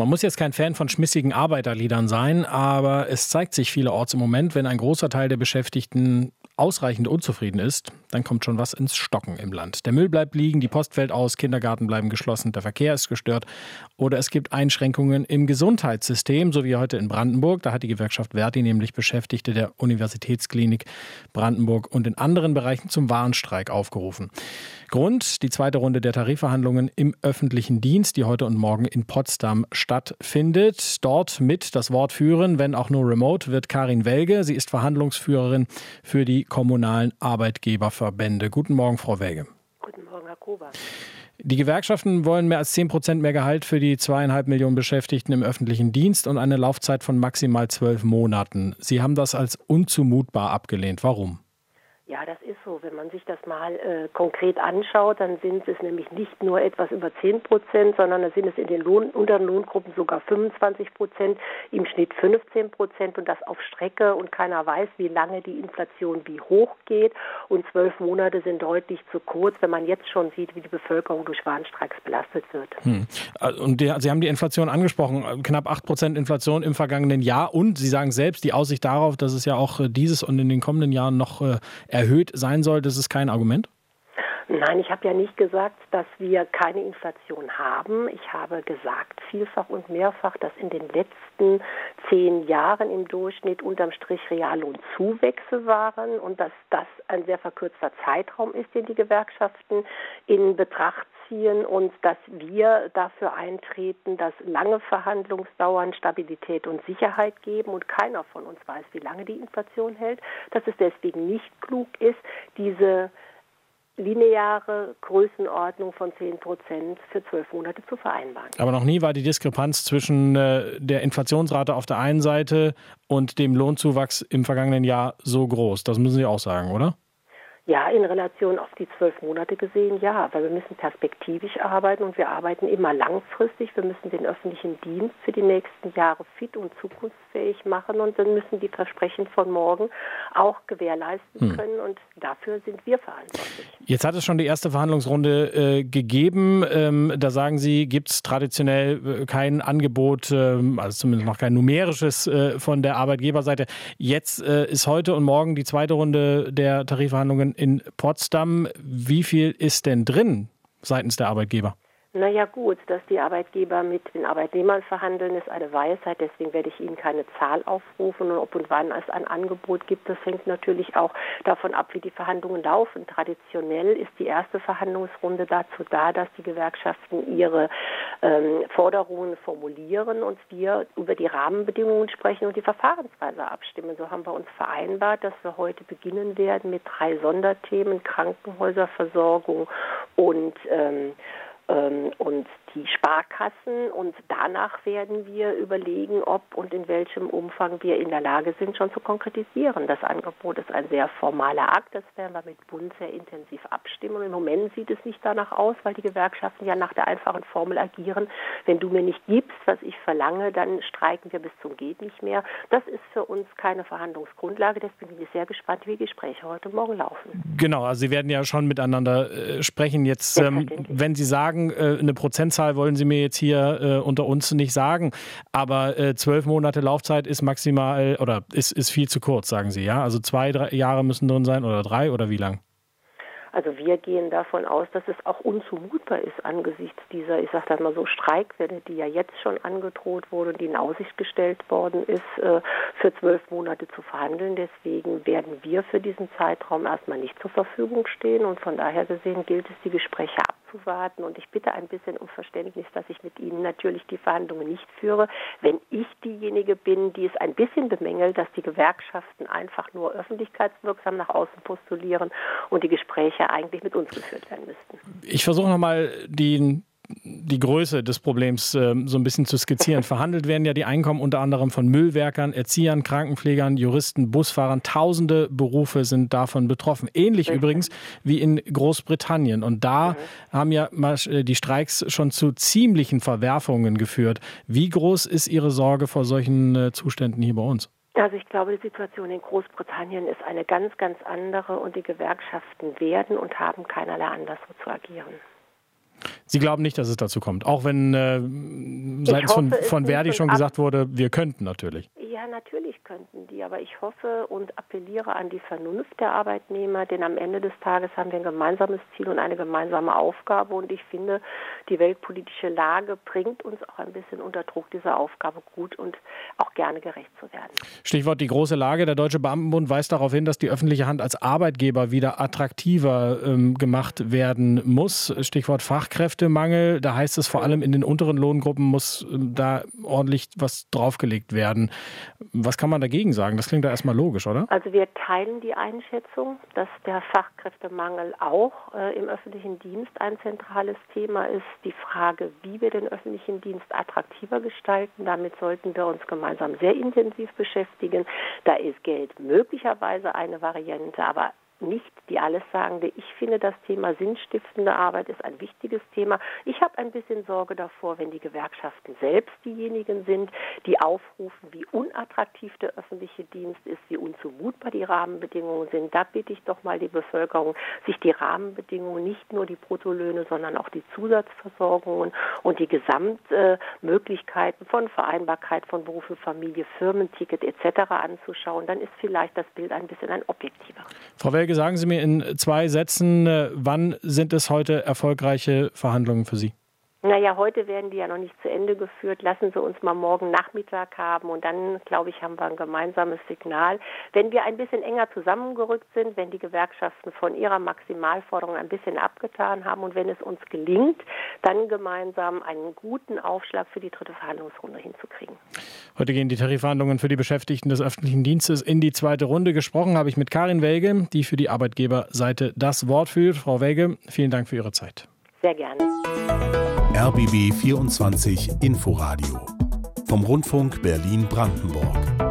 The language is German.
Man muss jetzt kein Fan von schmissigen Arbeiterliedern sein, aber es zeigt sich vielerorts im Moment, wenn ein großer Teil der Beschäftigten ausreichend unzufrieden ist, dann kommt schon was ins Stocken im Land. Der Müll bleibt liegen, die Post fällt aus, Kindergarten bleiben geschlossen, der Verkehr ist gestört oder es gibt Einschränkungen im Gesundheitssystem, so wie heute in Brandenburg. Da hat die Gewerkschaft Verdi nämlich Beschäftigte der Universitätsklinik Brandenburg und in anderen Bereichen zum Warnstreik aufgerufen. Grund die zweite Runde der Tarifverhandlungen im öffentlichen Dienst, die heute und morgen in Potsdam stattfindet. Dort mit das Wort führen, wenn auch nur remote, wird Karin Welge. Sie ist Verhandlungsführerin für die kommunalen Arbeitgeberverbände. Guten Morgen, Frau Welge. Guten Morgen, Herr Kober. Die Gewerkschaften wollen mehr als 10 Prozent mehr Gehalt für die zweieinhalb Millionen Beschäftigten im öffentlichen Dienst und eine Laufzeit von maximal zwölf Monaten. Sie haben das als unzumutbar abgelehnt. Warum? Ja, das ist so. Wenn man sich das mal äh, konkret anschaut, dann sind es nämlich nicht nur etwas über 10 Prozent, sondern dann sind es in den Lohn, unteren Lohngruppen sogar 25 Prozent, im Schnitt 15 Prozent und das auf Strecke und keiner weiß, wie lange die Inflation wie hoch geht und zwölf Monate sind deutlich zu kurz, wenn man jetzt schon sieht, wie die Bevölkerung durch Warnstreiks belastet wird. Hm. Äh, und die, Sie haben die Inflation angesprochen, knapp 8 Prozent Inflation im vergangenen Jahr und Sie sagen selbst, die Aussicht darauf, dass es ja auch äh, dieses und in den kommenden Jahren noch äh, erhöht sein soll, das ist kein Argument? Nein, ich habe ja nicht gesagt, dass wir keine Inflation haben. Ich habe gesagt, vielfach und mehrfach, dass in den letzten zehn Jahren im Durchschnitt unterm Strich Reallohnzuwächse waren und dass das ein sehr verkürzter Zeitraum ist, den die Gewerkschaften in Betracht ziehen und dass wir dafür eintreten, dass lange Verhandlungsdauern Stabilität und Sicherheit geben und keiner von uns weiß, wie lange die Inflation hält, dass es deswegen nicht klug ist, diese lineare Größenordnung von 10 Prozent für zwölf Monate zu vereinbaren. Aber noch nie war die Diskrepanz zwischen äh, der Inflationsrate auf der einen Seite und dem Lohnzuwachs im vergangenen Jahr so groß. Das müssen Sie auch sagen, oder? Ja, in Relation auf die zwölf Monate gesehen, ja, weil wir müssen perspektivisch arbeiten und wir arbeiten immer langfristig. Wir müssen den öffentlichen Dienst für die nächsten Jahre fit und zukunftsfähig machen und dann müssen die Versprechen von morgen auch gewährleisten hm. können und dafür sind wir verantwortlich. Jetzt hat es schon die erste Verhandlungsrunde äh, gegeben. Ähm, da sagen Sie, gibt es traditionell äh, kein Angebot, äh, also zumindest noch kein numerisches äh, von der Arbeitgeberseite. Jetzt äh, ist heute und morgen die zweite Runde der Tarifverhandlungen in Potsdam. Wie viel ist denn drin seitens der Arbeitgeber? Naja gut, dass die Arbeitgeber mit den Arbeitnehmern verhandeln, ist eine Weisheit. Deswegen werde ich Ihnen keine Zahl aufrufen. Und ob und wann es ein Angebot gibt, das hängt natürlich auch davon ab, wie die Verhandlungen laufen. Traditionell ist die erste Verhandlungsrunde dazu da, dass die Gewerkschaften ihre ähm, Forderungen formulieren und wir über die Rahmenbedingungen sprechen und die Verfahrensweise abstimmen. So haben wir uns vereinbart, dass wir heute beginnen werden mit drei Sonderthemen Krankenhäuserversorgung und ähm, und die Sparkassen und danach werden wir überlegen, ob und in welchem Umfang wir in der Lage sind, schon zu konkretisieren. Das Angebot ist ein sehr formaler Akt, das werden wir mit Bund sehr intensiv abstimmen. Und Im Moment sieht es nicht danach aus, weil die Gewerkschaften ja nach der einfachen Formel agieren, wenn du mir nicht gibst, was ich verlange, dann streiken wir bis zum geht nicht mehr. Das ist für uns keine Verhandlungsgrundlage, deswegen bin ich sehr gespannt, wie Gespräche heute Morgen laufen. Genau, also Sie werden ja schon miteinander äh, sprechen. Jetzt, ähm, wenn Sie sagen, äh, eine Prozentzahl Zahl wollen Sie mir jetzt hier äh, unter uns nicht sagen, aber äh, zwölf Monate Laufzeit ist maximal oder ist, ist viel zu kurz, sagen Sie, ja? Also zwei, drei Jahre müssen drin sein oder drei oder wie lang? Also wir gehen davon aus, dass es auch unzumutbar ist angesichts dieser, ich sage das mal so, Streikwelle, die ja jetzt schon angedroht wurde und die in Aussicht gestellt worden ist, äh, für zwölf Monate zu verhandeln. Deswegen werden wir für diesen Zeitraum erstmal nicht zur Verfügung stehen und von daher gesehen gilt es, die Gespräche abzuwarten und ich bitte ein bisschen um Verständnis, dass ich mit Ihnen natürlich die Verhandlungen nicht führe, wenn ich diejenige bin, die es ein bisschen bemängelt, dass die Gewerkschaften einfach nur öffentlichkeitswirksam nach außen postulieren und die Gespräche eigentlich mit uns geführt werden müssten. Ich versuche nochmal die die Größe des Problems äh, so ein bisschen zu skizzieren. Verhandelt werden ja die Einkommen unter anderem von Müllwerkern, Erziehern, Krankenpflegern, Juristen, Busfahrern. Tausende Berufe sind davon betroffen. Ähnlich Richtig. übrigens wie in Großbritannien. Und da mhm. haben ja äh, die Streiks schon zu ziemlichen Verwerfungen geführt. Wie groß ist Ihre Sorge vor solchen äh, Zuständen hier bei uns? Also ich glaube, die Situation in Großbritannien ist eine ganz, ganz andere und die Gewerkschaften werden und haben keinerlei Anlass, so zu agieren. Sie glauben nicht, dass es dazu kommt, auch wenn äh, seitens hoffe, von, von Verdi schon gesagt wurde, wir könnten natürlich. Ja, natürlich könnten die, aber ich hoffe und appelliere an die Vernunft der Arbeitnehmer, denn am Ende des Tages haben wir ein gemeinsames Ziel und eine gemeinsame Aufgabe und ich finde, die weltpolitische Lage bringt uns auch ein bisschen unter Druck, dieser Aufgabe gut und auch gerne gerecht zu werden. Stichwort die große Lage. Der Deutsche Beamtenbund weist darauf hin, dass die öffentliche Hand als Arbeitgeber wieder attraktiver ähm, gemacht werden muss. Stichwort Fachkräftemangel. Da heißt es vor allem in den unteren Lohngruppen muss ähm, da ordentlich was draufgelegt werden. Was kann man dagegen sagen? Das klingt da erstmal logisch, oder? Also wir teilen die Einschätzung, dass der Fachkräftemangel auch äh, im öffentlichen Dienst ein zentrales Thema ist. Die Frage, wie wir den öffentlichen Dienst attraktiver gestalten, damit sollten wir uns gemeinsam sehr intensiv beschäftigen. Da ist Geld möglicherweise eine Variante, aber nicht die Allessagende. Ich finde, das Thema sinnstiftende Arbeit ist ein wichtiges Thema. Ich habe ein bisschen Sorge davor, wenn die Gewerkschaften selbst diejenigen sind, die aufrufen, wie unattraktiv der öffentliche Dienst ist, wie unzumutbar die Rahmenbedingungen sind. Da bitte ich doch mal die Bevölkerung, sich die Rahmenbedingungen, nicht nur die Bruttolöhne, sondern auch die Zusatzversorgungen und die Gesamtmöglichkeiten von Vereinbarkeit von Beruf und Familie, Firmenticket etc. anzuschauen. Dann ist vielleicht das Bild ein bisschen ein objektiver. Frau Welke, sagen Sie mir in zwei Sätzen, äh, wann sind es heute erfolgreiche Verhandlungen für Sie? Naja, heute werden die ja noch nicht zu Ende geführt. Lassen Sie uns mal morgen Nachmittag haben und dann, glaube ich, haben wir ein gemeinsames Signal. Wenn wir ein bisschen enger zusammengerückt sind, wenn die Gewerkschaften von ihrer Maximalforderung ein bisschen abgetan haben und wenn es uns gelingt, dann gemeinsam einen guten Aufschlag für die dritte Verhandlungsrunde hinzukriegen. Heute gehen die Tarifverhandlungen für die Beschäftigten des öffentlichen Dienstes in die zweite Runde. Gesprochen habe ich mit Karin Welge, die für die Arbeitgeberseite das Wort führt. Frau Welge, vielen Dank für Ihre Zeit. Sehr gerne. RBB 24 Inforadio vom Rundfunk Berlin-Brandenburg.